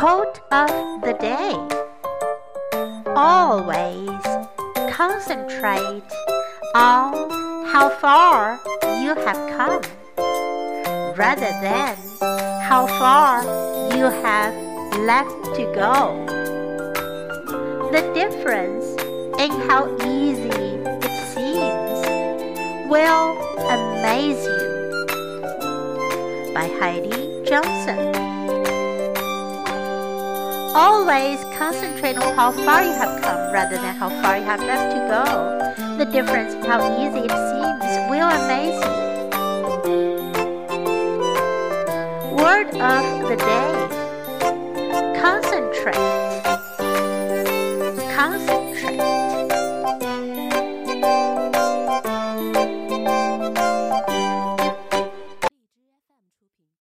Quote of the day Always concentrate on how far you have come rather than how far you have left to go. The difference in how easy it seems will amaze you. By Heidi Johnson. Always concentrate on how far you have come rather than how far you have left to go. The difference of how easy it seems will amaze you. Word of the day Concentrate. Concentrate.